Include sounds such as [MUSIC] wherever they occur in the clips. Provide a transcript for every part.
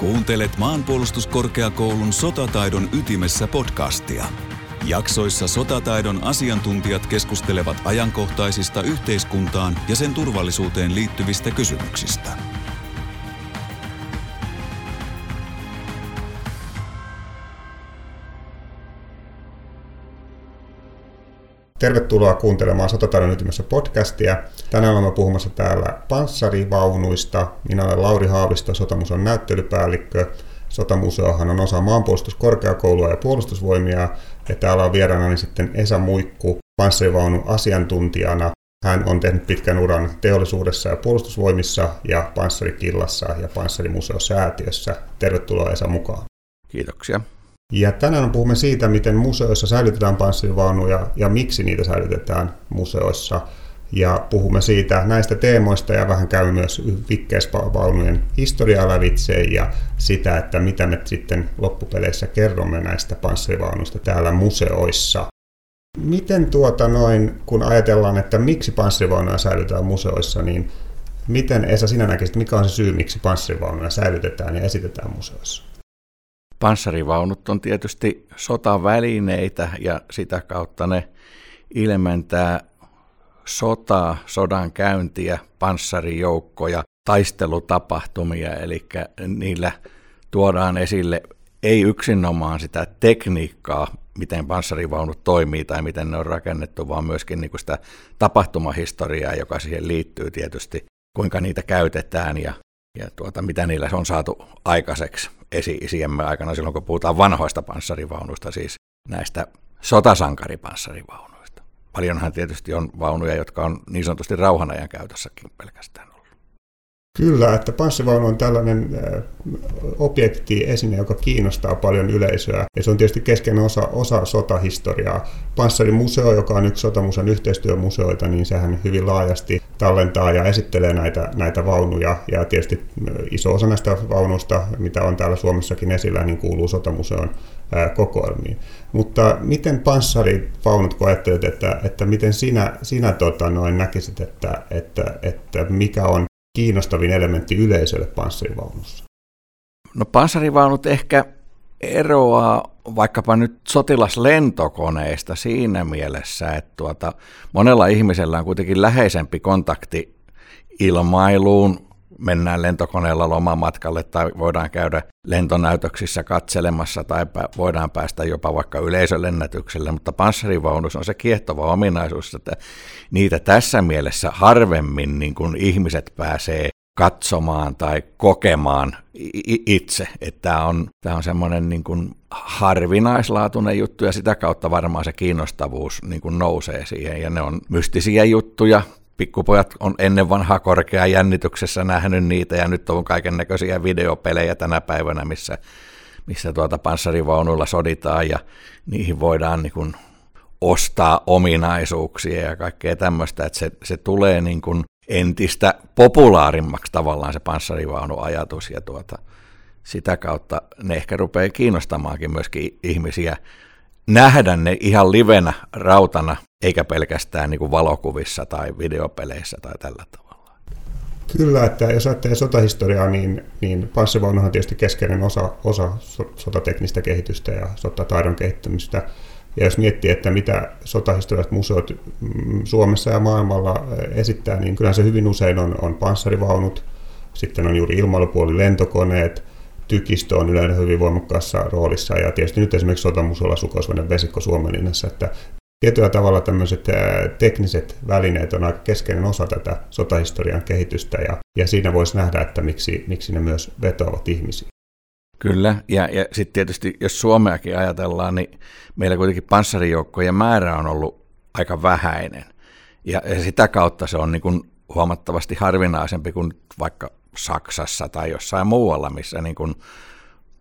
Kuuntelet maanpuolustuskorkeakoulun sotataidon ytimessä podcastia. Jaksoissa sotataidon asiantuntijat keskustelevat ajankohtaisista yhteiskuntaan ja sen turvallisuuteen liittyvistä kysymyksistä. Tervetuloa kuuntelemaan Sotataidon ytimessä podcastia. Tänään olemme puhumassa täällä panssarivaunuista. Minä olen Lauri Haavisto, Sotamuseon näyttelypäällikkö. Sotamuseohan on osa maanpuolustuskorkeakoulua ja puolustusvoimia. Ja täällä on vieraana sitten Esa Muikku, panssarivaunu asiantuntijana. Hän on tehnyt pitkän uran teollisuudessa ja puolustusvoimissa ja panssarikillassa ja panssarimuseosäätiössä. Tervetuloa Esa mukaan. Kiitoksia. Ja tänään puhumme siitä, miten museoissa säilytetään panssarivaunuja ja miksi niitä säilytetään museoissa. Ja puhumme siitä näistä teemoista ja vähän käymme myös vikkeisvaunujen historiaa lävitse ja sitä, että mitä me sitten loppupeleissä kerromme näistä panssarivaunuista täällä museoissa. Miten tuota noin, kun ajatellaan, että miksi panssarivaunuja säilytetään museoissa, niin miten Esa sinä näkisit, mikä on se syy, miksi panssarivaunuja säilytetään ja esitetään museoissa? Panssarivaunut on tietysti sotavälineitä ja sitä kautta ne ilmentää sotaa, sodan käyntiä, panssarijoukkoja, taistelutapahtumia, eli niillä tuodaan esille ei yksinomaan sitä tekniikkaa, miten panssarivaunut toimii tai miten ne on rakennettu, vaan myöskin niin kuin sitä tapahtumahistoriaa, joka siihen liittyy tietysti, kuinka niitä käytetään ja, ja tuota, mitä niillä on saatu aikaiseksi esi-isiemme aikana silloin, kun puhutaan vanhoista panssarivaunuista, siis näistä sotasankaripanssarivaunuista. Paljonhan tietysti on vaunuja, jotka on niin sanotusti rauhanajan käytössäkin pelkästään. Kyllä, että panssivaunu on tällainen objekti, esine, joka kiinnostaa paljon yleisöä. Ja se on tietysti keskeinen osa, osa sotahistoriaa. Panssarimuseo, joka on yksi sotamuseon yhteistyömuseoita, niin sehän hyvin laajasti tallentaa ja esittelee näitä, näitä vaunuja. Ja tietysti iso osa näistä vaunuista, mitä on täällä Suomessakin esillä, niin kuuluu sotamuseon kokoelmiin. Mutta miten panssarivaunut, kun ajattelet, että, että miten sinä, sinä tota, noin näkisit, että, että, että mikä on kiinnostavin elementti yleisölle panssarivaunussa? No panssarivaunut ehkä eroaa vaikkapa nyt sotilaslentokoneista siinä mielessä, että tuota, monella ihmisellä on kuitenkin läheisempi kontakti ilmailuun, mennään lentokoneella lomamatkalle tai voidaan käydä lentonäytöksissä katselemassa tai voidaan päästä jopa vaikka yleisölennätykselle, mutta panssarivaunus on se kiehtova ominaisuus, että niitä tässä mielessä harvemmin niin kuin ihmiset pääsee katsomaan tai kokemaan itse. Että tämä on, tämä on semmoinen niin kuin harvinaislaatuinen juttu ja sitä kautta varmaan se kiinnostavuus niin kuin nousee siihen. Ja ne on mystisiä juttuja, pikkupojat on ennen vanhaa korkea jännityksessä nähnyt niitä ja nyt on kaiken näköisiä videopelejä tänä päivänä, missä, missä tuota panssarivaunuilla soditaan ja niihin voidaan niin kuin ostaa ominaisuuksia ja kaikkea tämmöistä, että se, se tulee niin kuin entistä populaarimmaksi tavallaan se panssarivaunuajatus ja tuota, sitä kautta ne ehkä rupeaa kiinnostamaankin myöskin ihmisiä nähdä ne ihan livenä rautana, eikä pelkästään niin kuin valokuvissa tai videopeleissä tai tällä tavalla. Kyllä, että jos ajattelee sotahistoriaa, niin, niin panssivaunuhan on tietysti keskeinen osa, osa sotateknistä kehitystä ja sotataidon kehittymistä. Ja jos miettii, että mitä sotahistorialliset museot mm, Suomessa ja maailmalla esittää, niin kyllähän se hyvin usein on, on panssarivaunut, sitten on juuri ilmailupuoli, lentokoneet, tykistö on yleensä hyvin voimakkaassa roolissa ja tietysti nyt esimerkiksi sotamuseolla sukoisvainen vesikko Suomenlinnassa, että tietyllä tavalla tämmöiset tekniset välineet on aika keskeinen osa tätä sotahistorian kehitystä ja, ja siinä voisi nähdä, että miksi, miksi ne myös vetoavat ihmisiä. Kyllä, ja, ja sitten tietysti jos Suomeakin ajatellaan, niin meillä kuitenkin panssarijoukkojen määrä on ollut aika vähäinen. Ja, ja sitä kautta se on niin kuin huomattavasti harvinaisempi kuin vaikka Saksassa tai jossain muualla, missä niin kuin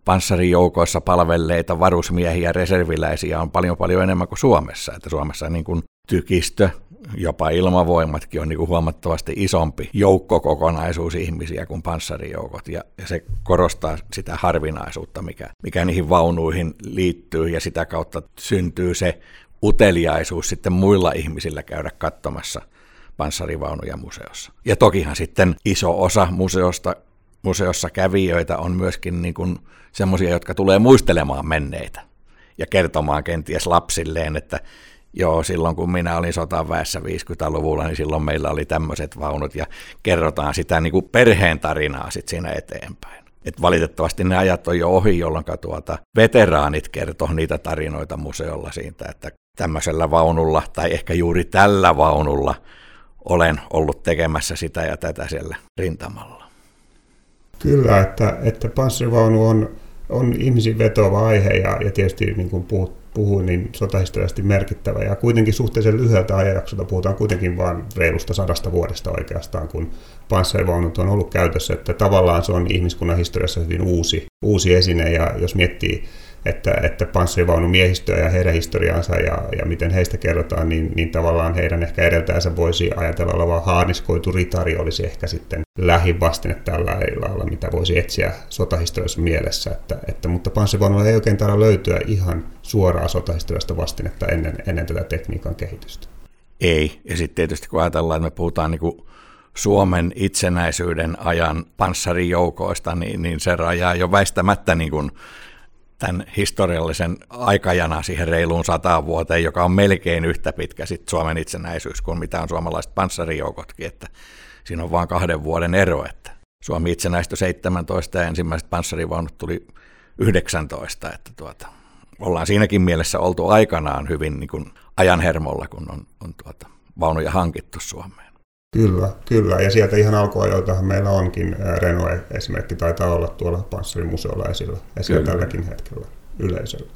panssarijoukoissa palvelleita varusmiehiä ja reserviläisiä on paljon paljon enemmän kuin Suomessa. Että Suomessa niin kuin tykistö, jopa ilmavoimatkin on niin kuin huomattavasti isompi joukkokokonaisuus ihmisiä kuin panssarijoukot. Ja, ja se korostaa sitä harvinaisuutta, mikä, mikä niihin vaunuihin liittyy ja sitä kautta syntyy se uteliaisuus sitten muilla ihmisillä käydä katsomassa – panssarivaunuja museossa. Ja tokihan sitten iso osa museosta museossa kävijöitä on myöskin niin kuin semmoisia, jotka tulee muistelemaan menneitä ja kertomaan kenties lapsilleen, että joo, silloin kun minä olin sotaväessä 50-luvulla, niin silloin meillä oli tämmöiset vaunut ja kerrotaan sitä niin kuin perheen tarinaa sitten siinä eteenpäin. Et valitettavasti ne ajat on jo ohi, jolloin tuota, veteraanit kertoo niitä tarinoita museolla siitä, että tämmöisellä vaunulla tai ehkä juuri tällä vaunulla olen ollut tekemässä sitä ja tätä siellä rintamalla. Kyllä, että, että panssarivaunu on, on ihmisiin vetova aihe ja, ja tietysti niin kuin puhut, puhuin, niin sotahistoriallisesti merkittävä. Ja kuitenkin suhteellisen lyhyeltä ajanjaksolta puhutaan kuitenkin vain reilusta sadasta vuodesta oikeastaan, kun panssarivaunut on ollut käytössä. Että tavallaan se on ihmiskunnan historiassa hyvin uusi, uusi esine ja jos miettii että, että panssarivaunun miehistöä ja heidän historiaansa ja, ja miten heistä kerrotaan, niin, niin tavallaan heidän ehkä edeltäjänsä voisi ajatella olevan haaniskoitu ritari olisi ehkä sitten lähivastine tällä lailla, mitä voisi etsiä sotahistoriassa mielessä. Että, että, mutta panssarivaunulla ei oikein taida löytyä ihan suoraa sotahistoriasta vastinetta ennen, ennen tätä tekniikan kehitystä. Ei, ja sitten tietysti kun ajatellaan, että me puhutaan niin kuin Suomen itsenäisyyden ajan panssarijoukoista, niin, niin se rajaa jo väistämättä niin kuin tämän historiallisen aikajana siihen reiluun sataan vuoteen, joka on melkein yhtä pitkä sit Suomen itsenäisyys kuin mitä on suomalaiset panssarijoukotkin, että siinä on vain kahden vuoden ero, että Suomi itsenäistyi 17 ja ensimmäiset panssarivaunut tuli 19, että tuota, ollaan siinäkin mielessä oltu aikanaan hyvin niin kuin ajanhermolla, kun on, on tuota, vaunuja hankittu Suomeen. Kyllä, kyllä. Ja sieltä ihan alkuajoiltahan meillä onkin Renault-esimerkki taitaa olla tuolla panssarimuseolla esillä, esillä tälläkin hetkellä yleisöllä.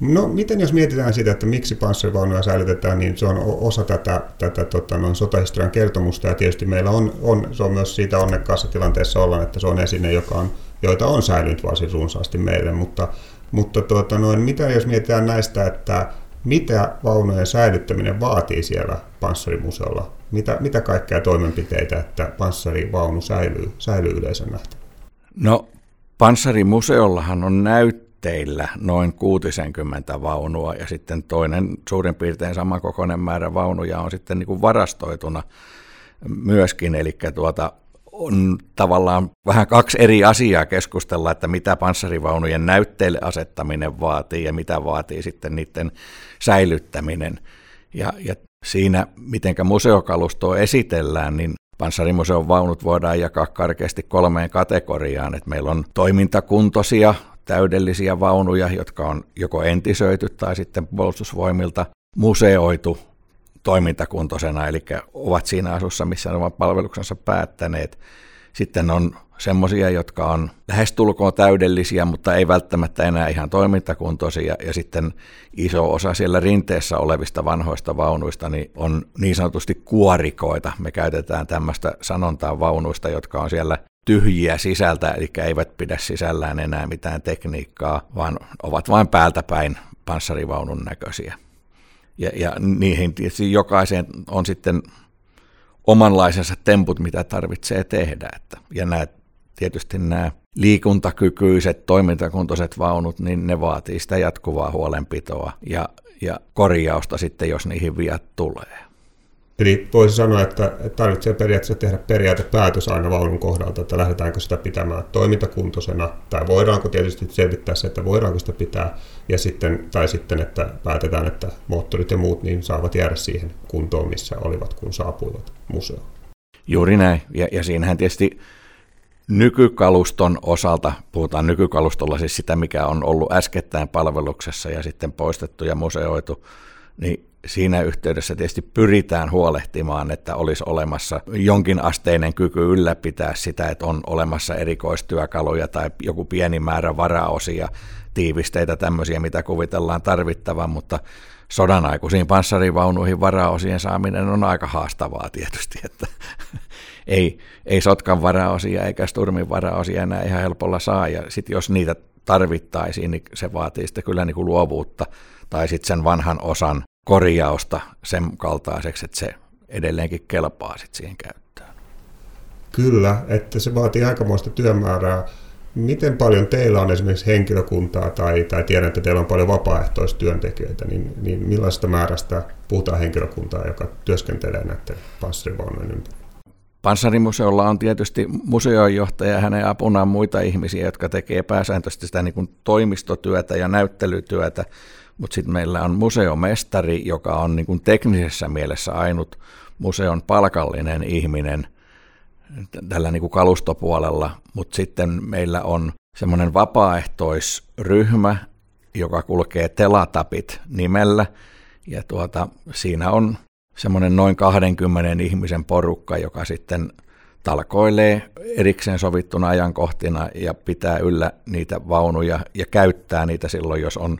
No miten jos mietitään sitä, että miksi panssarivaunuja säilytetään, niin se on osa tätä, tätä tota, noin sotahistorian kertomusta ja tietysti meillä on, on, se on myös siitä onnekkaassa tilanteessa olla, että se on esine, joka on, joita on säilynyt varsin runsaasti meille, mutta, mutta tuota, noin, mitä jos mietitään näistä, että mitä vaunujen säilyttäminen vaatii siellä panssarimuseolla? Mitä, mitä kaikkea toimenpiteitä, että panssarivaunu säilyy, säilyy yleisön nähtävänä? No, panssarimuseollahan on näytteillä noin 60 vaunua ja sitten toinen suurin piirtein samankokoinen määrä vaunuja on sitten niin kuin varastoituna myöskin, eli tuota, on tavallaan vähän kaksi eri asiaa keskustella, että mitä panssarivaunujen näytteille asettaminen vaatii ja mitä vaatii sitten niiden säilyttäminen. Ja, ja siinä, miten museokalustoa esitellään, niin panssarimuseon vaunut voidaan jakaa karkeasti kolmeen kategoriaan. Että meillä on toimintakuntoisia, täydellisiä vaunuja, jotka on joko entisöity tai sitten puolustusvoimilta museoitu toimintakuntoisena, eli ovat siinä asussa, missä ne ovat palveluksensa päättäneet. Sitten on semmoisia, jotka on lähestulkoon täydellisiä, mutta ei välttämättä enää ihan toimintakuntoisia. Ja sitten iso osa siellä rinteessä olevista vanhoista vaunuista niin on niin sanotusti kuorikoita. Me käytetään tämmöistä sanontaa vaunuista, jotka on siellä tyhjiä sisältä, eli eivät pidä sisällään enää mitään tekniikkaa, vaan ovat vain päältä päin panssarivaunun näköisiä. Ja, ja niihin tietysti jokaisen on sitten omanlaisensa temput, mitä tarvitsee tehdä. Että, ja nämä, tietysti nämä liikuntakykyiset, toimintakuntoiset vaunut, niin ne vaatii sitä jatkuvaa huolenpitoa ja, ja korjausta sitten, jos niihin viat tulee. Eli voisi sanoa, että tarvitsee periaatteessa tehdä periaatepäätös aina vaunun kohdalta, että lähdetäänkö sitä pitämään toimintakuntoisena, tai voidaanko tietysti selvittää se, että voidaanko sitä pitää, ja sitten, tai sitten, että päätetään, että moottorit ja muut niin saavat jäädä siihen kuntoon, missä olivat, kun saapuivat museoon. Juuri näin, ja, ja siinähän tietysti nykykaluston osalta, puhutaan nykykalustolla siis sitä, mikä on ollut äskettäin palveluksessa ja sitten poistettu ja museoitu, niin siinä yhteydessä tietysti pyritään huolehtimaan, että olisi olemassa jonkin asteinen kyky ylläpitää sitä, että on olemassa erikoistyökaluja tai joku pieni määrä varaosia, tiivisteitä, tämmöisiä, mitä kuvitellaan tarvittavan, mutta sodan aikuisiin panssarivaunuihin varaosien saaminen on aika haastavaa tietysti, että [LAUGHS] ei, ei sotkan varaosia eikä sturmin varaosia enää ihan helpolla saa, ja sitten jos niitä tarvittaisiin, niin se vaatii sitten kyllä niin kuin luovuutta tai sitten sen vanhan osan korjausta sen kaltaiseksi, että se edelleenkin kelpaa sit siihen käyttöön. Kyllä, että se vaatii aikamoista työmäärää. Miten paljon teillä on esimerkiksi henkilökuntaa tai, tai tiedän, että teillä on paljon vapaaehtoistyöntekijöitä, niin, niin millaista määrästä puhutaan henkilökuntaa, joka työskentelee näiden panssarivaunujen ympärillä? Panssarimuseolla on tietysti museojohtaja ja hänen apunaan muita ihmisiä, jotka tekee pääsääntöisesti sitä niin kuin toimistotyötä ja näyttelytyötä, mutta sitten meillä on museomestari, joka on niin kuin teknisessä mielessä ainut museon palkallinen ihminen tällä niin kuin kalustopuolella, mutta sitten meillä on semmoinen vapaaehtoisryhmä, joka kulkee Telatapit nimellä, ja tuota, siinä on semmoinen noin 20 ihmisen porukka, joka sitten talkoilee erikseen sovittuna ajankohtina ja pitää yllä niitä vaunuja ja käyttää niitä silloin, jos on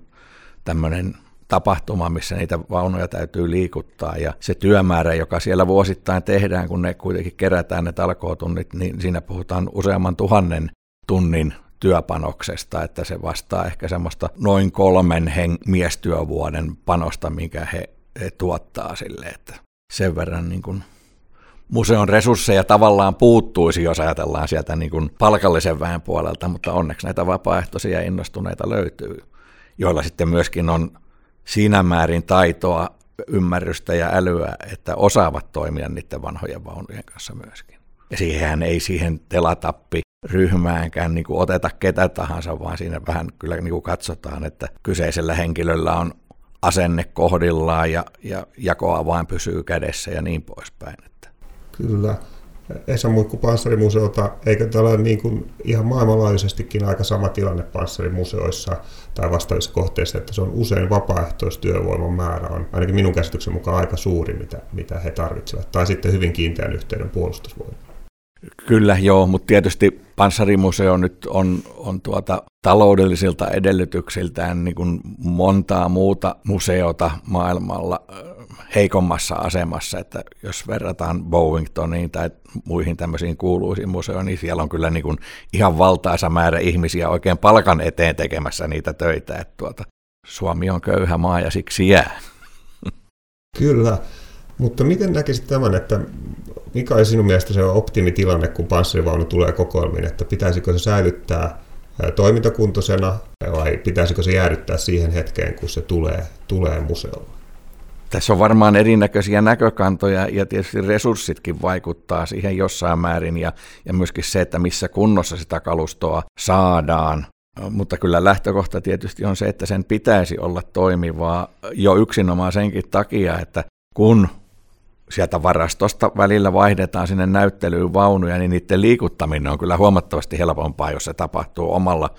tämmöinen tapahtuma, missä niitä vaunuja täytyy liikuttaa. Ja se työmäärä, joka siellä vuosittain tehdään, kun ne kuitenkin kerätään ne talkootunnit, niin siinä puhutaan useamman tuhannen tunnin työpanoksesta, että se vastaa ehkä semmoista noin kolmen hen- miestyövuoden panosta, minkä he, he tuottaa sille, että sen verran niin kuin museon resursseja tavallaan puuttuisi, jos ajatellaan sieltä niin kuin palkallisen väen puolelta, mutta onneksi näitä vapaaehtoisia innostuneita löytyy, joilla sitten myöskin on siinä määrin taitoa, ymmärrystä ja älyä, että osaavat toimia niiden vanhojen vaunujen kanssa myöskin. Ja siihen ei siihen telatappi ryhmäänkään niin kuin oteta ketä tahansa, vaan siinä vähän kyllä niin kuin katsotaan, että kyseisellä henkilöllä on asenne kohdillaan ja, ja jakoa vain pysyy kädessä ja niin poispäin. Kyllä. Esa Muikku Panssarimuseolta, eikö tällä niin kuin ihan maailmanlaajuisestikin aika sama tilanne panssarimuseoissa tai vastaavissa kohteissa, että se on usein vapaaehtoistyövoiman määrä on ainakin minun käsityksen mukaan aika suuri, mitä, mitä he tarvitsevat, tai sitten hyvin kiinteän yhteyden puolustusvoimaan. Kyllä, joo, mutta tietysti Panssarimuseo nyt on, on tuota taloudellisilta edellytyksiltään niin kuin montaa muuta museota maailmalla heikommassa asemassa, että jos verrataan Bowingtoniin tai muihin tämmöisiin kuuluisiin museoihin, niin siellä on kyllä niin kuin ihan valtaisa määrä ihmisiä oikein palkan eteen tekemässä niitä töitä, että tuota, Suomi on köyhä maa ja siksi jää. Kyllä, mutta miten näkisit tämän, että mikä on sinun mielestä se optimitilanne, kun panssarivaunu tulee kokoelmiin, että pitäisikö se säilyttää toimintakuntoisena vai pitäisikö se jäädyttää siihen hetkeen, kun se tulee, tulee museolle? Tässä on varmaan erinäköisiä näkökantoja ja tietysti resurssitkin vaikuttaa siihen jossain määrin ja, ja myöskin se, että missä kunnossa sitä kalustoa saadaan. Mutta kyllä lähtökohta tietysti on se, että sen pitäisi olla toimivaa jo yksinomaan senkin takia, että kun sieltä varastosta välillä vaihdetaan sinne näyttelyyn vaunuja, niin niiden liikuttaminen on kyllä huomattavasti helpompaa, jos se tapahtuu omalla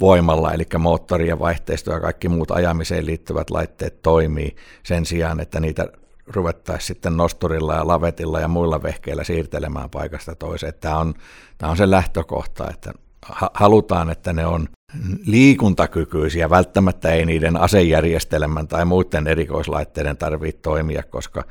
voimalla, eli moottori ja vaihteisto ja kaikki muut ajamiseen liittyvät laitteet toimii sen sijaan, että niitä ruvettaisiin sitten nosturilla ja lavetilla ja muilla vehkeillä siirtelemään paikasta toiseen. Tämä on, tämä on se lähtökohta, että halutaan, että ne on liikuntakykyisiä. Välttämättä ei niiden asejärjestelmän tai muiden erikoislaitteiden tarvitse toimia, koska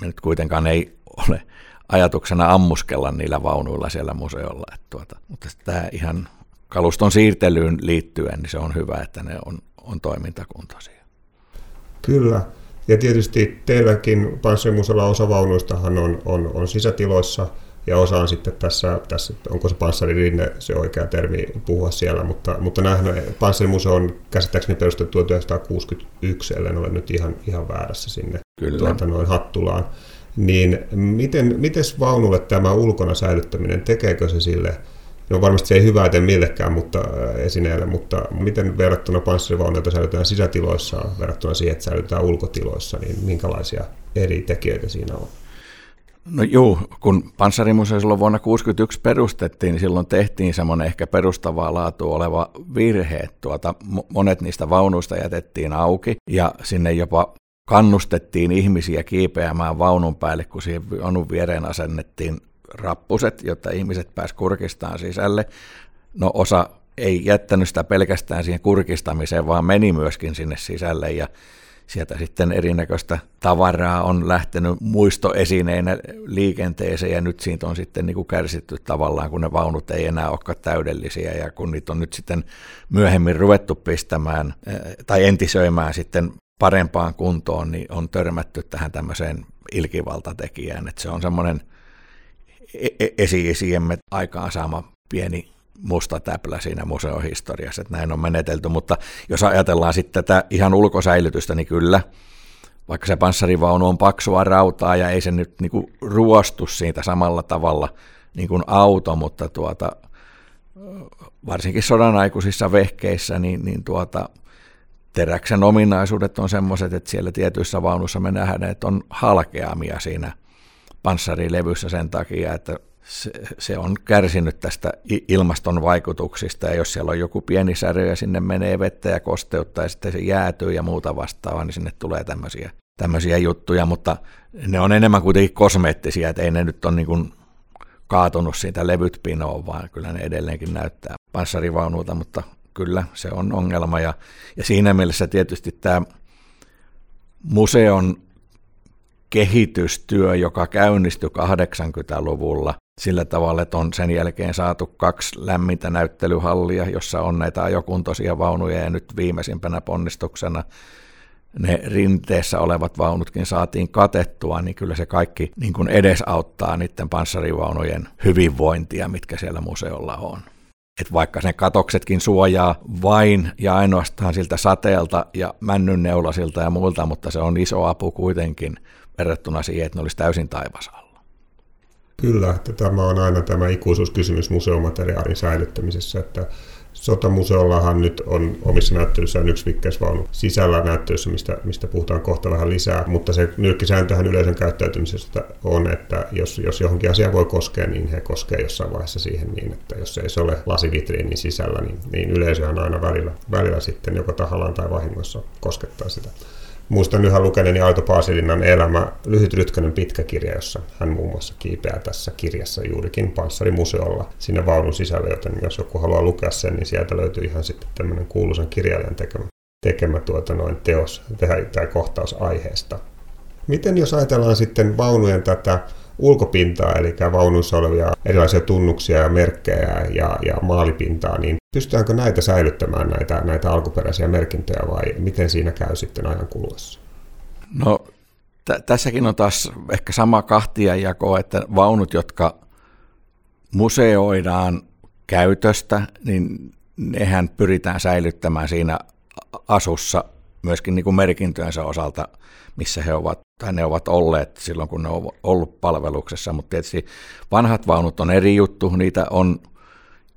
me nyt kuitenkaan ei ole ajatuksena ammuskella niillä vaunuilla siellä museolla. Että tuota, mutta tämä ihan kaluston siirtelyyn liittyen, niin se on hyvä, että ne on, on toimintakuntoisia. Kyllä. Ja tietysti teilläkin panssarimuseolla osa vaunuistahan on, on, on sisätiloissa ja osa on sitten tässä, tässä onko se panssaririnne se oikea termi puhua siellä, mutta, mutta nähdään, panssarimuseo on käsittääkseni perustettu 1961, ellen ole nyt ihan, ihan väärässä sinne Kyllä. Tuota, noin Hattulaan. Niin miten, miten vaunulle tämä ulkona säilyttäminen, tekeekö se sille, no varmasti se ei hyvää tee millekään mutta, äh, esineelle, mutta miten verrattuna panssarivaunuilta säilytetään sisätiloissa verrattuna siihen, että säilytetään ulkotiloissa, niin minkälaisia eri tekijöitä siinä on? No juu, kun panssarimuseo silloin vuonna 1961 perustettiin, niin silloin tehtiin semmoinen ehkä perustavaa laatua oleva virhe. Tuota, monet niistä vaunuista jätettiin auki ja sinne jopa kannustettiin ihmisiä kiipeämään vaunun päälle, kun siihen vaunun viereen asennettiin rappuset, jotta ihmiset pääsivät kurkistaan sisälle. No osa ei jättänyt sitä pelkästään siihen kurkistamiseen, vaan meni myöskin sinne sisälle ja sieltä sitten erinäköistä tavaraa on lähtenyt muistoesineinä liikenteeseen ja nyt siitä on sitten niin kuin kärsitty tavallaan, kun ne vaunut ei enää olekaan täydellisiä ja kun niitä on nyt sitten myöhemmin ruvettu pistämään eh, tai entisöimään sitten parempaan kuntoon, niin on törmätty tähän tämmöiseen ilkivaltatekijään, että se on semmoinen e-, e-, esi-isiemme aikaansaama pieni musta täplä siinä museohistoriassa, että näin on menetelty, mutta jos ajatellaan sitten tätä ihan ulkosäilytystä, niin kyllä vaikka se panssarivaunu on paksua rautaa ja ei se nyt niin kuin ruostu siitä samalla tavalla niin kuin auto, mutta tuota, varsinkin sodan aikuisissa vehkeissä, niin, niin tuota, teräksen ominaisuudet on semmoiset, että siellä tietyissä vaunuissa me nähdään, että on halkeamia siinä panssarilevyssä sen takia, että se, on kärsinyt tästä ilmaston vaikutuksista, ja jos siellä on joku pieni särö ja sinne menee vettä ja kosteutta ja sitten se jäätyy ja muuta vastaavaa, niin sinne tulee tämmöisiä, tämmöisiä juttuja, mutta ne on enemmän kuitenkin kosmeettisia, että ei ne nyt ole niin kuin kaatunut siitä levyt pinoon, vaan kyllä ne edelleenkin näyttää panssarivaunulta, mutta kyllä se on ongelma. Ja, ja siinä mielessä tietysti tämä museon kehitystyö, joka käynnistyi 80-luvulla sillä tavalla, että on sen jälkeen saatu kaksi lämmintä näyttelyhallia, jossa on näitä ajokuntoisia vaunuja ja nyt viimeisimpänä ponnistuksena ne rinteessä olevat vaunutkin saatiin katettua, niin kyllä se kaikki niin kuin edesauttaa niiden panssarivaunujen hyvinvointia, mitkä siellä museolla on. Et vaikka ne katoksetkin suojaa vain ja ainoastaan siltä sateelta ja männynneulasilta ja muilta, mutta se on iso apu kuitenkin verrattuna siihen, että ne olisi täysin taivasalla. Kyllä, että tämä on aina tämä ikuisuuskysymys museomateriaalin säilyttämisessä, että Sotamuseollahan nyt on omissa näyttelyissään yksi vikkeysvaunu sisällä näyttelyssä, mistä, mistä puhutaan kohta vähän lisää, mutta se nyrkkisääntöhän yleisön käyttäytymisestä on, että jos, jos johonkin asiaan voi koskea, niin he koskee jossain vaiheessa siihen niin, että jos ei se ole lasivitriinin sisällä, niin, niin yleisöhän aina välillä, välillä sitten joko tahallaan tai vahingossa koskettaa sitä. Muistan yhä lukeneeni Aito Paasilinnan elämä, lyhyt rytkönen pitkä kirja, jossa hän muun muassa kiipeää tässä kirjassa juurikin Panssarimuseolla sinne vaunun sisälle, joten jos joku haluaa lukea sen, niin sieltä löytyy ihan sitten tämmöinen kuuluisan kirjailijan tekemä, tekemä tuota noin teos, tämä kohtaus aiheesta. Miten jos ajatellaan sitten vaunujen tätä ulkopintaa, eli vaunuissa olevia erilaisia tunnuksia ja merkkejä ja, ja maalipintaa, niin pystytäänkö näitä säilyttämään, näitä, näitä alkuperäisiä merkintöjä vai miten siinä käy sitten ajan kuluessa? No t- tässäkin on taas ehkä sama kahtia jako, että vaunut, jotka museoidaan käytöstä, niin nehän pyritään säilyttämään siinä asussa myöskin niin kuin merkintöjensä osalta, missä he ovat, tai ne ovat olleet silloin, kun ne ovat ollut palveluksessa, mutta tietysti vanhat vaunut on eri juttu, niitä on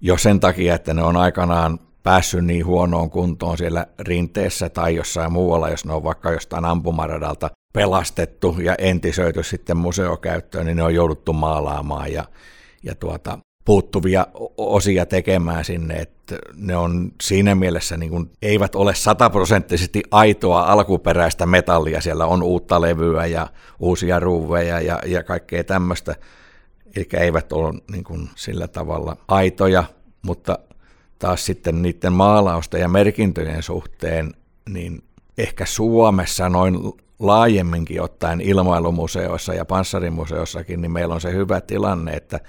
jo sen takia, että ne on aikanaan päässyt niin huonoon kuntoon siellä rinteessä tai jossain muualla, jos ne on vaikka jostain ampumaradalta pelastettu ja entisöity sitten museokäyttöön, niin ne on jouduttu maalaamaan ja, ja tuota, puuttuvia osia tekemään sinne, että ne on siinä mielessä niin kuin, eivät ole sataprosenttisesti aitoa alkuperäistä metallia, siellä on uutta levyä ja uusia ruuveja ja, ja kaikkea tämmöistä, eli eivät ole niin kuin, sillä tavalla aitoja, mutta taas sitten niiden maalausten ja merkintöjen suhteen, niin ehkä Suomessa noin laajemminkin ottaen ilmailumuseoissa ja panssarimuseossakin, niin meillä on se hyvä tilanne, että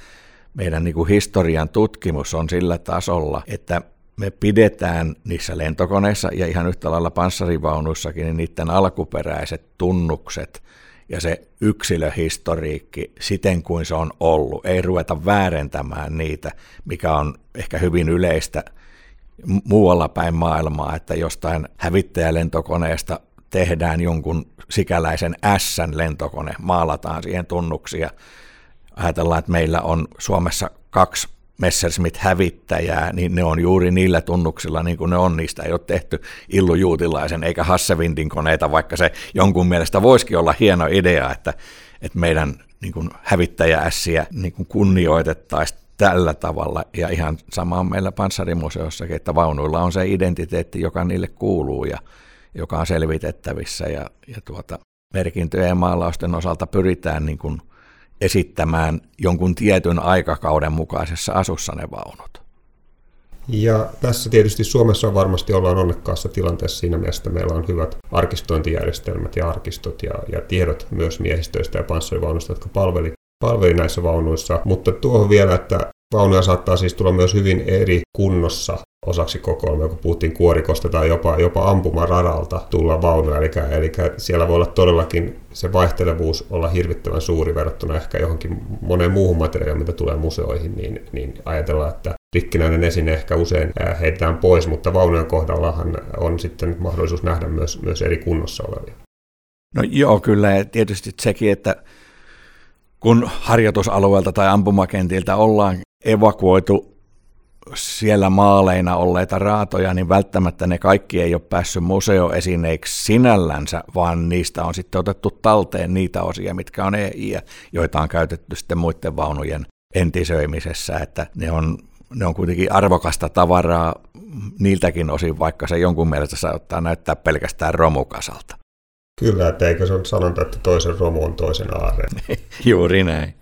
meidän niin kuin historian tutkimus on sillä tasolla, että me pidetään niissä lentokoneissa ja ihan yhtä lailla panssarivaunuissakin niin niiden alkuperäiset tunnukset ja se yksilöhistoriikki siten kuin se on ollut. Ei ruveta väärentämään niitä, mikä on ehkä hyvin yleistä muualla päin maailmaa, että jostain hävittäjälentokoneesta tehdään jonkun sikäläisen S-lentokone, maalataan siihen tunnuksia ajatellaan, että meillä on Suomessa kaksi Messerschmitt-hävittäjää, niin ne on juuri niillä tunnuksilla, niin kuin ne on. Niistä ei ole tehty Illu Juutilaisen eikä Hassevindin koneita, vaikka se jonkun mielestä voisikin olla hieno idea, että, että meidän niin kuin hävittäjäässiä niin kuin kunnioitettaisiin tällä tavalla. Ja ihan sama on meillä panssarimuseossakin, että vaunuilla on se identiteetti, joka niille kuuluu ja joka on selvitettävissä. Ja, ja tuota, merkintöjen maalausten osalta pyritään niin kuin – esittämään jonkun tietyn aikakauden mukaisessa asussa ne vaunut. Ja tässä tietysti Suomessa varmasti ollaan onnekkaassa tilanteessa siinä mielessä, että meillä on hyvät arkistointijärjestelmät ja arkistot ja, ja tiedot myös miehistöistä ja panssarivaunuista, jotka palveli, palveli näissä vaunuissa. Mutta tuohon vielä, että vaunuja saattaa siis tulla myös hyvin eri kunnossa osaksi kokoelmaa, kun puhuttiin kuorikosta tai jopa, jopa ampumaradalta tulla vaunuja. Eli, eli siellä voi olla todellakin se vaihtelevuus olla hirvittävän suuri verrattuna ehkä johonkin moneen muuhun materiaaliin, mitä tulee museoihin, niin, niin ajatellaan, että rikkinäinen esine ehkä usein heitetään pois, mutta vaunujen kohdallahan on sitten mahdollisuus nähdä myös, myös eri kunnossa olevia. No joo, kyllä. Ja tietysti sekin, että kun harjoitusalueelta tai ampumakentiltä ollaan evakuoitu siellä maaleina olleita raatoja, niin välttämättä ne kaikki ei ole päässyt museoesineiksi sinällänsä, vaan niistä on sitten otettu talteen niitä osia, mitkä on EI, joita on käytetty sitten muiden vaunujen entisöimisessä, että ne on, ne on kuitenkin arvokasta tavaraa niiltäkin osin, vaikka se jonkun mielestä saattaa näyttää pelkästään romukasalta. Kyllä, että eikö se ole sanonta, että toisen romu on toisen aarre. [LAUGHS] Juuri näin.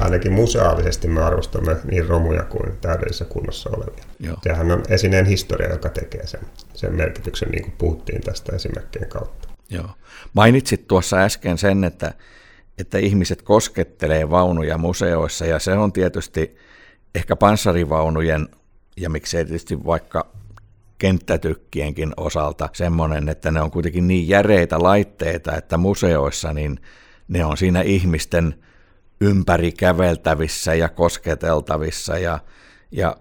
Ainakin museaalisesti me arvostamme niin romuja kuin täydellisessä kunnossa olevia. Joo. Sehän on esineen historia, joka tekee sen, sen merkityksen, niin kuin puhuttiin tästä esimerkkien kautta. Joo. Mainitsit tuossa äsken sen, että, että ihmiset koskettelee vaunuja museoissa, ja se on tietysti ehkä panssarivaunujen, ja miksei tietysti vaikka kenttätykkienkin osalta semmoinen, että ne on kuitenkin niin järeitä laitteita, että museoissa niin ne on siinä ihmisten ympäri käveltävissä ja kosketeltavissa ja, ja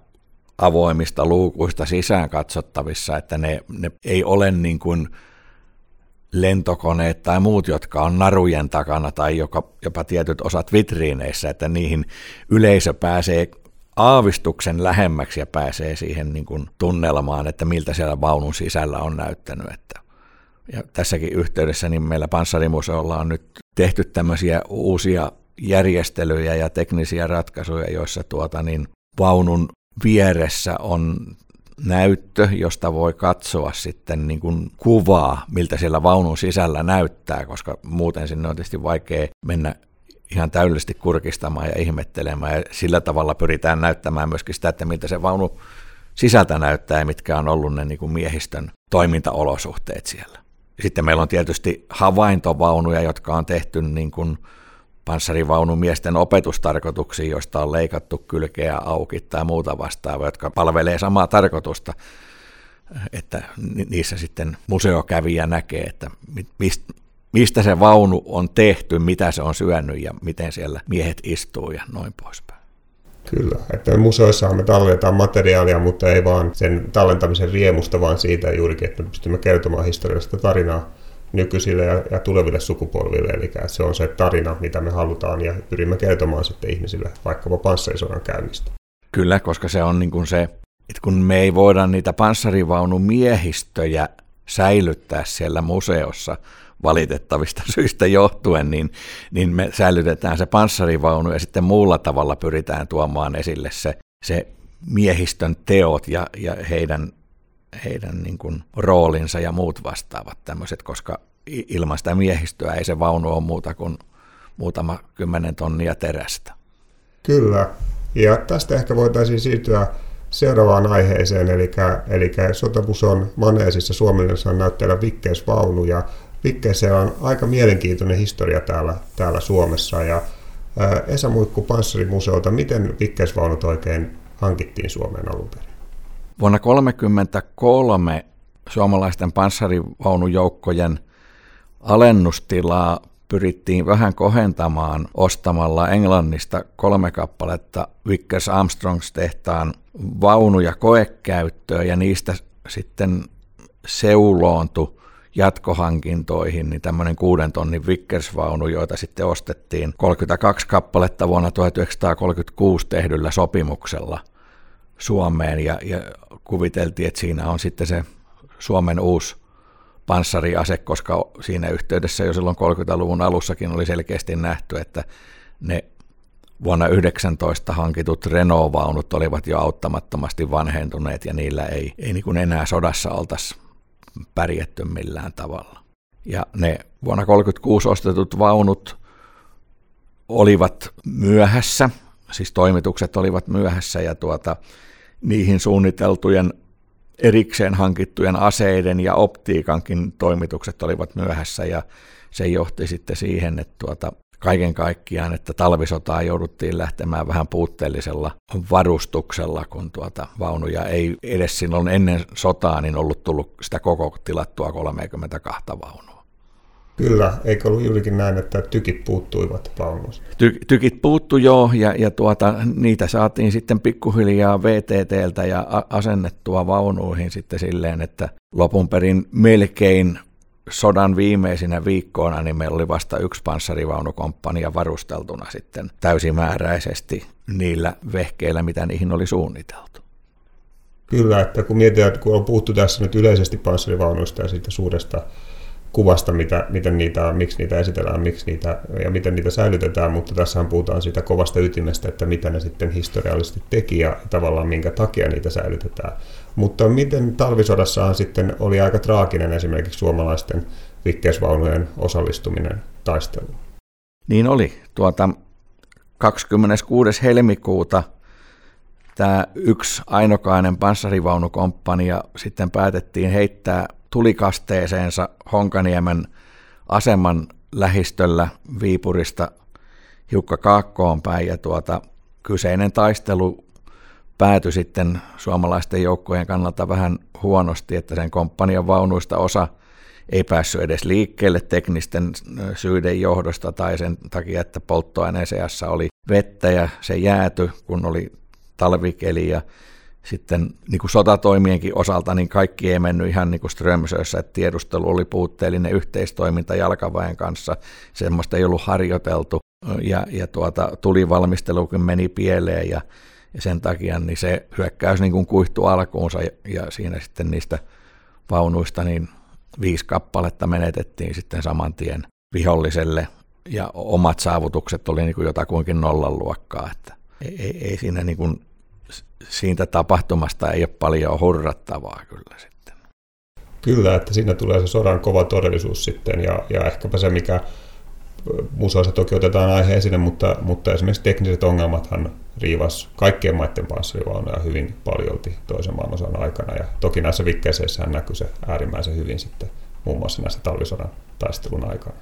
avoimista luukuista sisään katsottavissa, että ne, ne ei ole niin kuin lentokoneet tai muut, jotka on narujen takana tai joka, jopa tietyt osat vitriineissä, että niihin yleisö pääsee aavistuksen lähemmäksi ja pääsee siihen niin kuin tunnelmaan, että miltä siellä vaunun sisällä on näyttänyt. Että ja tässäkin yhteydessä niin meillä Panssarimuseolla on nyt tehty tämmöisiä uusia järjestelyjä ja teknisiä ratkaisuja, joissa tuota niin vaunun vieressä on näyttö, josta voi katsoa sitten niin kuin kuvaa, miltä siellä vaunun sisällä näyttää, koska muuten sinne on tietysti vaikea mennä ihan täydellisesti kurkistamaan ja ihmettelemään. Ja sillä tavalla pyritään näyttämään myöskin sitä, että miltä se vaunu sisältä näyttää ja mitkä on ollut ne niin kuin miehistön toimintaolosuhteet siellä. Sitten meillä on tietysti havaintovaunuja, jotka on tehty niin kuin panssarivaunumiesten opetustarkoituksiin, joista on leikattu kylkeä auki tai muuta vastaavaa, jotka palvelee samaa tarkoitusta, että niissä sitten museokävijä näkee, että mistä se vaunu on tehty, mitä se on syönyt ja miten siellä miehet istuu ja noin poispäin. Kyllä, että museoissahan me tallennetaan materiaalia, mutta ei vaan sen tallentamisen riemusta, vaan siitä juurikin, että me pystymme kertomaan historiallista tarinaa nykyisille ja, ja tuleville sukupolville. Eli se on se tarina, mitä me halutaan ja pyrimme kertomaan sitten ihmisille vaikkapa panssarisodan käynnistä. Kyllä, koska se on niin kuin se, että kun me ei voida niitä panssarivaunumiehistöjä säilyttää siellä museossa valitettavista [LAUGHS] syistä johtuen, niin, niin me säilytetään se panssarivaunu ja sitten muulla tavalla pyritään tuomaan esille se, se miehistön teot ja, ja heidän heidän niin kuin roolinsa ja muut vastaavat tämmöiset, koska ilman sitä miehistöä ei se vaunu ole muuta kuin muutama kymmenen tonnia terästä. Kyllä, ja tästä ehkä voitaisiin siirtyä seuraavaan aiheeseen, eli, eli Sotabuson maneesissa suomalaisessa näytteellä Vikkeysvaunu, ja Vikkeessä on aika mielenkiintoinen historia täällä, täällä Suomessa, ja Esa Muikku Panssarimuseolta, miten Vikkeysvaunut oikein hankittiin Suomeen alun perin? Vuonna 1933 suomalaisten panssarivaunujoukkojen alennustilaa pyrittiin vähän kohentamaan ostamalla Englannista kolme kappaletta Vickers Armstrongs tehtaan vaunuja koekäyttöön ja niistä sitten seuloontui jatkohankintoihin, niin tämmöinen kuuden tonnin Vickers-vaunu, joita sitten ostettiin 32 kappaletta vuonna 1936 tehdyllä sopimuksella Suomeen ja, ja kuviteltiin, että siinä on sitten se Suomen uusi panssariase, koska siinä yhteydessä jo silloin 30-luvun alussakin oli selkeästi nähty, että ne vuonna 19 hankitut Renault-vaunut olivat jo auttamattomasti vanhentuneet ja niillä ei, ei niin kuin enää sodassa oltaisi pärjätty millään tavalla. Ja ne vuonna 1936 ostetut vaunut olivat myöhässä, siis toimitukset olivat myöhässä ja tuota, niihin suunniteltujen erikseen hankittujen aseiden ja optiikankin toimitukset olivat myöhässä ja se johti sitten siihen, että tuota, kaiken kaikkiaan, että talvisotaa jouduttiin lähtemään vähän puutteellisella varustuksella, kun tuota vaunuja ei edes silloin ennen sotaa niin ollut tullut sitä koko tilattua 32 vaunua. Kyllä, eikö ollut juurikin näin, että tykit puuttuivat vaunuista? Ty- tykit puuttu joo, ja, ja tuota, niitä saatiin sitten pikkuhiljaa VTTltä ja asennettua vaunuihin sitten silleen, että lopun perin melkein sodan viimeisinä viikkoina niin meillä oli vasta yksi panssarivaunukomppania varusteltuna sitten täysimääräisesti niillä vehkeillä, mitä niihin oli suunniteltu. Kyllä, että kun mietitään, että kun on puhuttu tässä nyt yleisesti panssarivaunuista ja siitä suuresta kuvasta, mitä, miten niitä on, miksi niitä esitellään, miksi niitä, ja miten niitä säilytetään, mutta tässä puhutaan siitä kovasta ytimestä, että mitä ne sitten historiallisesti teki ja tavallaan minkä takia niitä säilytetään. Mutta miten talvisodassahan sitten oli aika traaginen esimerkiksi suomalaisten vikkeisvaunujen osallistuminen taisteluun? Niin oli. Tuota, 26. helmikuuta tämä yksi ainokainen panssarivaunukomppania sitten päätettiin heittää tulikasteeseensa Honkaniemen aseman lähistöllä Viipurista hiukka kaakkoon päin. Ja tuota, kyseinen taistelu päätyi sitten suomalaisten joukkojen kannalta vähän huonosti, että sen komppanian vaunuista osa ei päässyt edes liikkeelle teknisten syiden johdosta tai sen takia, että polttoaineen seassa oli vettä ja se jääty, kun oli talvikeli ja sitten niin kuin sotatoimienkin osalta niin kaikki ei mennyt ihan niin kuin Strömsössä, että tiedustelu oli puutteellinen yhteistoiminta jalkaväen kanssa, semmoista ei ollut harjoiteltu. Ja, ja tuota, tulivalmistelukin meni pieleen ja, ja sen takia niin se hyökkäys niin kuin kuihtu alkuunsa. Ja, ja siinä sitten niistä vaunuista niin viisi kappaletta menetettiin sitten saman tien viholliselle. Ja omat saavutukset oli niin kuin jotakuinkin nollan luokkaa, että ei, ei, ei siinä niin kuin siitä tapahtumasta ei ole paljon hurrattavaa kyllä sitten. Kyllä, että siinä tulee se sodan kova todellisuus sitten ja, ja ehkäpä se, mikä museossa toki otetaan aihe esille, mutta, mutta esimerkiksi tekniset ongelmathan riivas kaikkien maiden panssarivaunuja hyvin paljolti toisen maailmansodan aikana. Ja toki näissä vikkeiseissä näkyy se äärimmäisen hyvin sitten muun muassa näissä talvisodan taistelun aikana.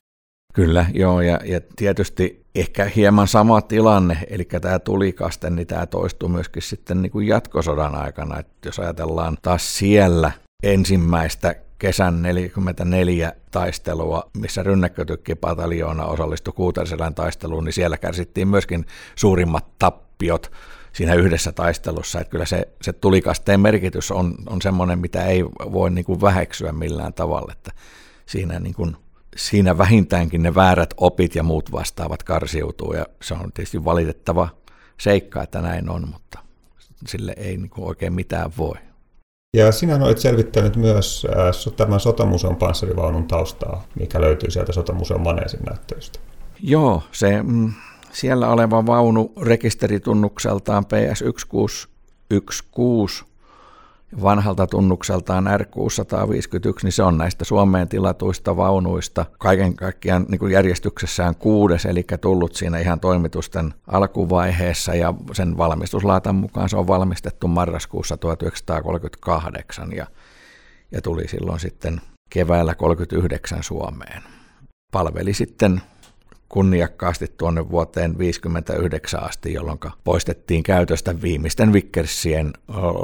Kyllä, joo, ja, ja tietysti ehkä hieman sama tilanne, eli tämä tulikaste, niin tämä toistuu myöskin sitten niin kuin jatkosodan aikana, että jos ajatellaan taas siellä ensimmäistä kesän 44 taistelua, missä rynnäkkötykkipataljoona osallistui Kuuterselän taisteluun, niin siellä kärsittiin myöskin suurimmat tappiot siinä yhdessä taistelussa. Että kyllä se, se tulikasteen merkitys on, on semmoinen, mitä ei voi niin kuin väheksyä millään tavalla, että siinä niin kuin siinä vähintäänkin ne väärät opit ja muut vastaavat karsiutuu ja se on tietysti valitettava seikka, että näin on, mutta sille ei niin kuin oikein mitään voi. Ja sinä olet selvittänyt myös äh, tämän Sotamuseon panssarivaunun taustaa, mikä löytyy sieltä Sotamuseon maneesin näyttöistä. Joo, se mm, siellä oleva vaunu rekisteritunnukseltaan PS1616 vanhalta tunnukseltaan R651, niin se on näistä Suomeen tilatuista vaunuista kaiken kaikkiaan niin kuin järjestyksessään kuudes, eli tullut siinä ihan toimitusten alkuvaiheessa, ja sen valmistuslaatan mukaan se on valmistettu marraskuussa 1938, ja, ja tuli silloin sitten keväällä 39 Suomeen. Palveli sitten kunniakkaasti tuonne vuoteen 1959 asti, jolloin poistettiin käytöstä viimeisten Vickersien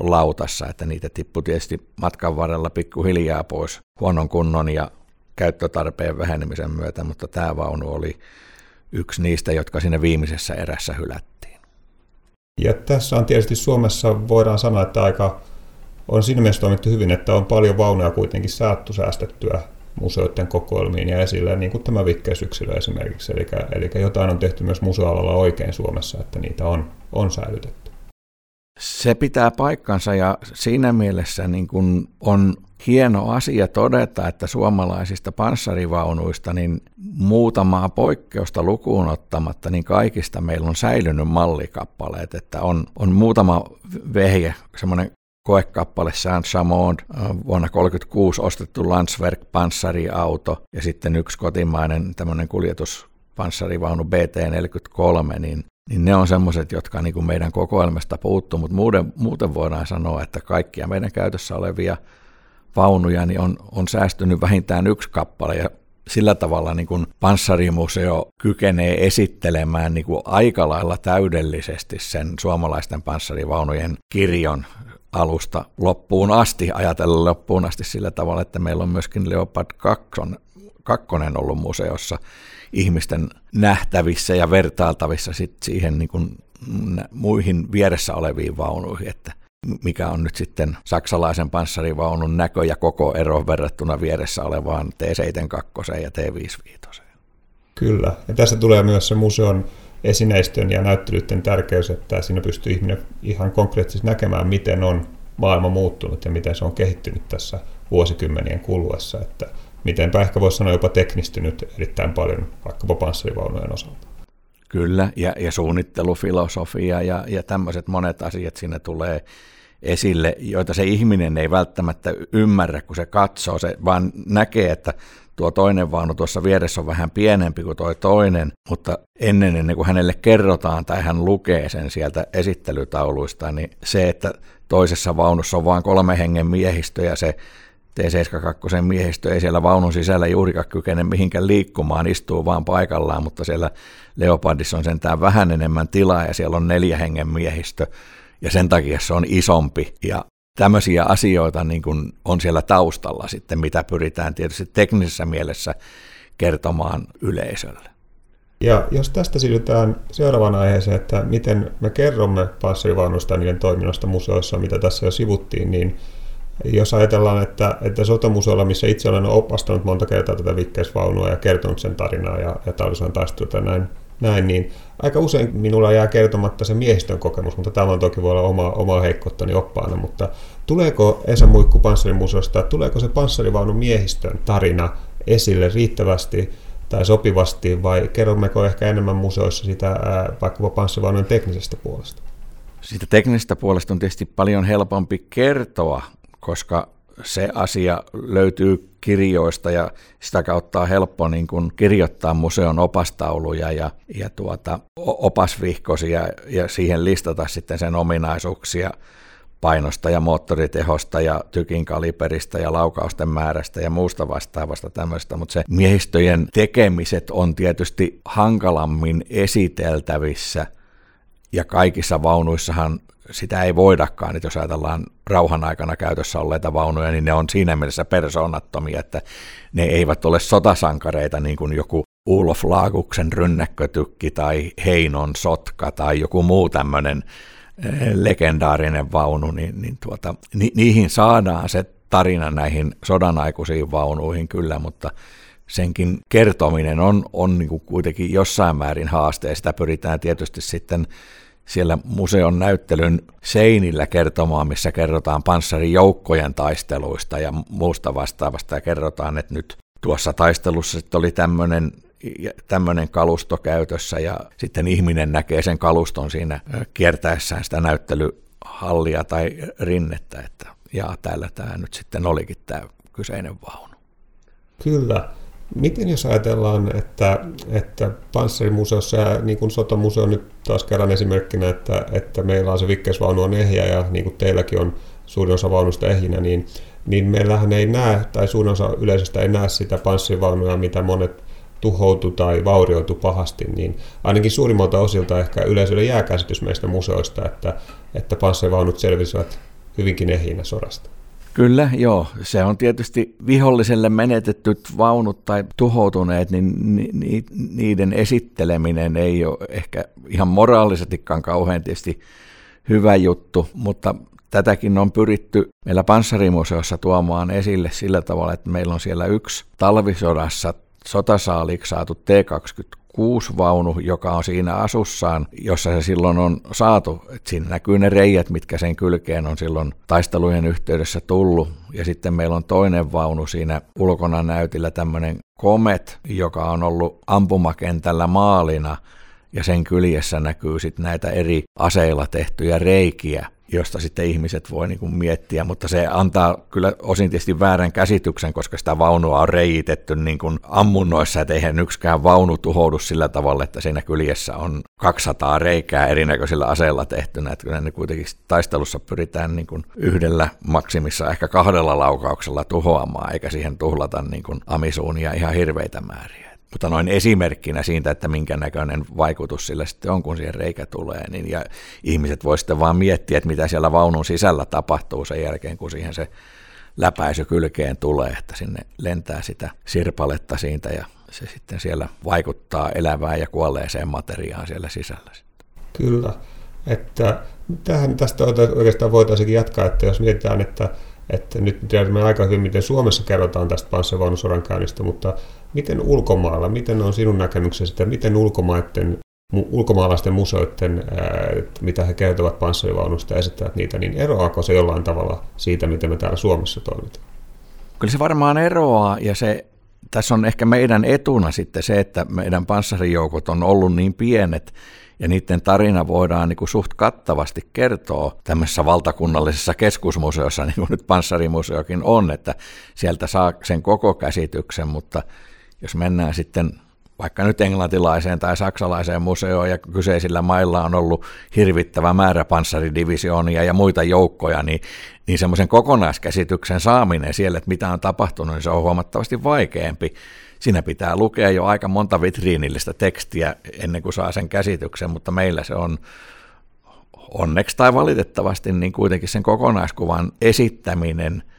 lautassa, että niitä tippui tietysti matkan varrella pikkuhiljaa pois huonon kunnon ja käyttötarpeen vähenemisen myötä, mutta tämä vaunu oli yksi niistä, jotka sinne viimeisessä erässä hylättiin. Ja tässä on tietysti Suomessa, voidaan sanoa, että aika on siinä mielessä toimittu hyvin, että on paljon vaunuja kuitenkin saattu säästettyä museoiden kokoelmiin ja esille, niin kuin tämä vikkeysyksilö esimerkiksi. Eli, eli jotain on tehty myös museoalalla oikein Suomessa, että niitä on, on säilytetty. Se pitää paikkansa ja siinä mielessä niin kuin on hieno asia todeta, että suomalaisista panssarivaunuista niin muutamaa poikkeusta lukuun ottamatta, niin kaikista meillä on säilynyt mallikappaleet, että on, on muutama vehje, semmoinen koekappale Saint-Chamond, äh, vuonna 1936 ostettu Landsverk panssariauto ja sitten yksi kotimainen tämmöinen kuljetuspanssarivaunu BT-43, niin, niin ne on semmoiset, jotka niin kuin meidän kokoelmasta puuttuu, mutta muuten, muuten voidaan sanoa, että kaikkia meidän käytössä olevia vaunuja niin on, on säästynyt vähintään yksi kappale ja sillä tavalla niin kuin panssarimuseo kykenee esittelemään niin kuin aika lailla täydellisesti sen suomalaisten panssarivaunujen kirjon alusta loppuun asti, ajatella loppuun asti sillä tavalla, että meillä on myöskin Leopard 2, 2 ollut museossa ihmisten nähtävissä ja vertailtavissa sit siihen niin kuin muihin vieressä oleviin vaunuihin, että mikä on nyt sitten saksalaisen panssarivaunun näkö ja koko ero verrattuna vieressä olevaan T72 ja T55. Kyllä, ja tässä tulee myös se museon esineistön ja näyttelyiden tärkeys, että siinä pystyy ihminen ihan konkreettisesti näkemään, miten on maailma muuttunut ja miten se on kehittynyt tässä vuosikymmenien kuluessa, että mitenpä ehkä voisi sanoa jopa teknistynyt erittäin paljon vaikkapa panssarivaunujen osalta. Kyllä, ja, ja suunnittelufilosofia ja, ja tämmöiset monet asiat siinä tulee esille, joita se ihminen ei välttämättä ymmärrä, kun se katsoo, se vaan näkee, että tuo toinen vaunu tuossa vieressä on vähän pienempi kuin tuo toinen, mutta ennen, ennen kuin hänelle kerrotaan tai hän lukee sen sieltä esittelytauluista, niin se, että toisessa vaunussa on vain kolme hengen miehistö ja se T-72 miehistö ei siellä vaunun sisällä juurikaan kykene mihinkään liikkumaan, istuu vaan paikallaan, mutta siellä Leopardissa on sentään vähän enemmän tilaa ja siellä on neljä hengen miehistö ja sen takia se on isompi ja tämmöisiä asioita niin kuin on siellä taustalla sitten, mitä pyritään tietysti teknisessä mielessä kertomaan yleisölle. Ja jos tästä siirrytään seuraavaan aiheeseen, että miten me kerromme panssarivaunusta ja niiden toiminnasta museoissa, mitä tässä jo sivuttiin, niin jos ajatellaan, että, että sotamuseolla, missä itse olen opastanut monta kertaa tätä vikkeisvaunua ja kertonut sen tarinaa ja, ja talvisodan ja näin, näin, niin aika usein minulla jää kertomatta se miehistön kokemus, mutta tämä on toki voi olla oma, oma heikkouttani oppaana, mutta tuleeko Esa Muikku Panssarimuseosta, tuleeko se panssarivaunun miehistön tarina esille riittävästi tai sopivasti, vai kerrommeko ehkä enemmän museoissa sitä vaikkapa panssarivaunujen teknisestä puolesta? Siitä teknisestä puolesta on tietysti paljon helpompi kertoa, koska se asia löytyy kirjoista ja sitä kautta on helppo niin kuin kirjoittaa museon opastauluja ja, ja tuota, opasvihkosia ja siihen listata sitten sen ominaisuuksia painosta ja moottoritehosta ja tykin kaliperista ja laukausten määrästä ja muusta vastaavasta tämmöistä, mutta se miehistöjen tekemiset on tietysti hankalammin esiteltävissä ja kaikissa vaunuissahan sitä ei voidakaan, että jos ajatellaan rauhan aikana käytössä olleita vaunuja, niin ne on siinä mielessä persoonattomia, että ne eivät ole sotasankareita niin kuin joku Ulof Laaguksen rynnäkkötykki tai Heinon sotka tai joku muu tämmöinen eh, legendaarinen vaunu, niin, niin tuota, ni, niihin saadaan se tarina näihin sodanaikuisiin vaunuihin kyllä, mutta senkin kertominen on, on niin kuin kuitenkin jossain määrin haaste, ja sitä pyritään tietysti sitten siellä museon näyttelyn seinillä kertomaan, missä kerrotaan panssarijoukkojen taisteluista ja muusta vastaavasta ja kerrotaan, että nyt tuossa taistelussa sitten oli tämmöinen tämmöinen kalusto käytössä ja sitten ihminen näkee sen kaluston siinä kiertäessään sitä näyttelyhallia tai rinnettä, että ja täällä tämä nyt sitten olikin tämä kyseinen vaunu. Kyllä. Miten jos ajatellaan, että, että panssarimuseossa ja niin kuin sotamuseo nyt taas kerran esimerkkinä, että, että meillä on se vikkeisvaunu on ehjä ja niin kuin teilläkin on suurin osa vaunusta ehjinä, niin, niin meillähän ei näe, tai suurin osa yleisöstä ei näe sitä panssarivaunuja, mitä monet tuhoutu tai vaurioitu pahasti, niin ainakin suurimmalta osilta ehkä yleisölle jää käsitys meistä museoista, että, että panssarivaunut selvisivät hyvinkin ehjinä sodasta. Kyllä, joo. Se on tietysti viholliselle menetettyt vaunut tai tuhoutuneet, niin niiden esitteleminen ei ole ehkä ihan moraalisestikaan kauhean tietysti hyvä juttu, mutta tätäkin on pyritty meillä Panssarimuseossa tuomaan esille sillä tavalla, että meillä on siellä yksi talvisodassa sotasaaliksi saatu T-22 vaunu, joka on siinä asussaan, jossa se silloin on saatu. Et siinä näkyy ne reijät, mitkä sen kylkeen on silloin taistelujen yhteydessä tullut. Ja sitten meillä on toinen vaunu siinä ulkona näytillä, tämmöinen Comet, joka on ollut ampumakentällä maalina, ja sen kyljessä näkyy sitten näitä eri aseilla tehtyjä reikiä josta sitten ihmiset voi niin kuin miettiä, mutta se antaa kyllä osin tietysti väärän käsityksen, koska sitä vaunua on reiitetty niin kuin ammunnoissa, että eihän yksikään vaunu tuhoudu sillä tavalla, että siinä kyljessä on 200 reikää erinäköisillä aseilla tehtynä, että kyllä ne kuitenkin taistelussa pyritään niin kuin yhdellä maksimissa ehkä kahdella laukauksella tuhoamaan, eikä siihen tuhlata niin kuin amisuunia ihan hirveitä määriä. Mutta noin esimerkkinä siitä, että minkä näköinen vaikutus sillä sitten on, kun siihen reikä tulee, niin ja ihmiset voi sitten vaan miettiä, että mitä siellä vaunun sisällä tapahtuu sen jälkeen, kun siihen se läpäisy kylkeen tulee, että sinne lentää sitä sirpaletta siitä ja se sitten siellä vaikuttaa elävään ja kuolleeseen materiaan siellä sisällä. Kyllä. Että tähän tästä oikeastaan voitaisiinkin jatkaa, että jos mietitään, että, että nyt tiedämme aika hyvin, miten Suomessa kerrotaan tästä panssarivaunusodan käynnistä, mutta miten ulkomailla, miten on sinun näkemyksesi, että miten ulkomaiden ulkomaalaisten museoiden, mitä he kertovat panssarivaunusta ja esittävät niitä, niin eroaako se jollain tavalla siitä, miten me täällä Suomessa toimitaan? Kyllä se varmaan eroaa ja se, tässä on ehkä meidän etuna sitten se, että meidän panssarijoukot on ollut niin pienet ja niiden tarina voidaan niin kuin suht kattavasti kertoa tämmöisessä valtakunnallisessa keskusmuseossa, [LAUGHS] niin kuin nyt panssarimuseokin on, että sieltä saa sen koko käsityksen, mutta jos mennään sitten vaikka nyt englantilaiseen tai saksalaiseen museoon ja kyseisillä mailla on ollut hirvittävä määrä panssaridivisionia ja muita joukkoja, niin, niin semmoisen kokonaiskäsityksen saaminen siellä, että mitä on tapahtunut, niin se on huomattavasti vaikeampi. Siinä pitää lukea jo aika monta vitriinillistä tekstiä ennen kuin saa sen käsityksen, mutta meillä se on onneksi tai valitettavasti niin kuitenkin sen kokonaiskuvan esittäminen –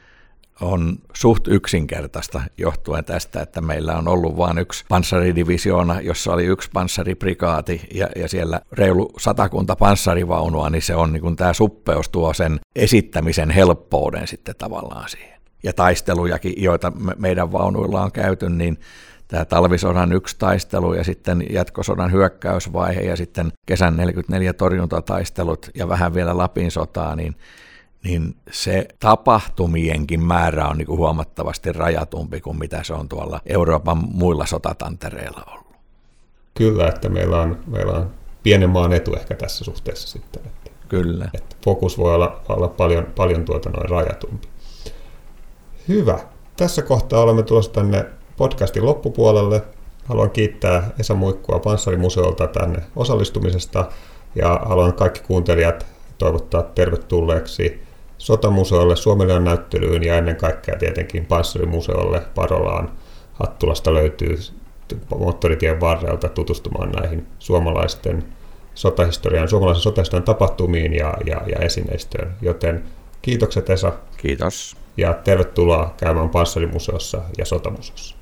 on suht yksinkertaista johtuen tästä, että meillä on ollut vain yksi panssaridivisioona, jossa oli yksi panssariprikaati ja, ja siellä reilu satakunta panssarivaunua, niin se on niin kuin tämä suppeus tuo sen esittämisen helppouden sitten tavallaan siihen. Ja taistelujakin, joita me, meidän vaunuilla on käyty, niin tämä talvisodan yksi taistelu ja sitten jatkosodan hyökkäysvaihe ja sitten kesän 44 torjuntataistelut ja vähän vielä Lapin sotaa, niin niin se tapahtumienkin määrä on niin kuin huomattavasti rajatumpi kuin mitä se on tuolla Euroopan muilla sotatantereilla ollut. Kyllä, että meillä on, meillä on pienen maan etu ehkä tässä suhteessa sitten. Että, Kyllä. Että fokus voi olla, olla paljon, paljon tuota noin rajatumpi. Hyvä. Tässä kohtaa olemme tulossa tänne podcastin loppupuolelle. Haluan kiittää Esa Muikkua Panssarimuseolta tänne osallistumisesta ja haluan kaikki kuuntelijat toivottaa tervetulleeksi Sotamuseolle, Suomen näyttelyyn ja ennen kaikkea tietenkin Panssarimuseolle Parolaan. Hattulasta löytyy moottoritien varrelta tutustumaan näihin suomalaisten sotahistorian, suomalaisen sotahistorian tapahtumiin ja, ja, ja esineistöön. Joten kiitokset Esa. Kiitos. Ja tervetuloa käymään Panssarimuseossa ja Sotamuseossa.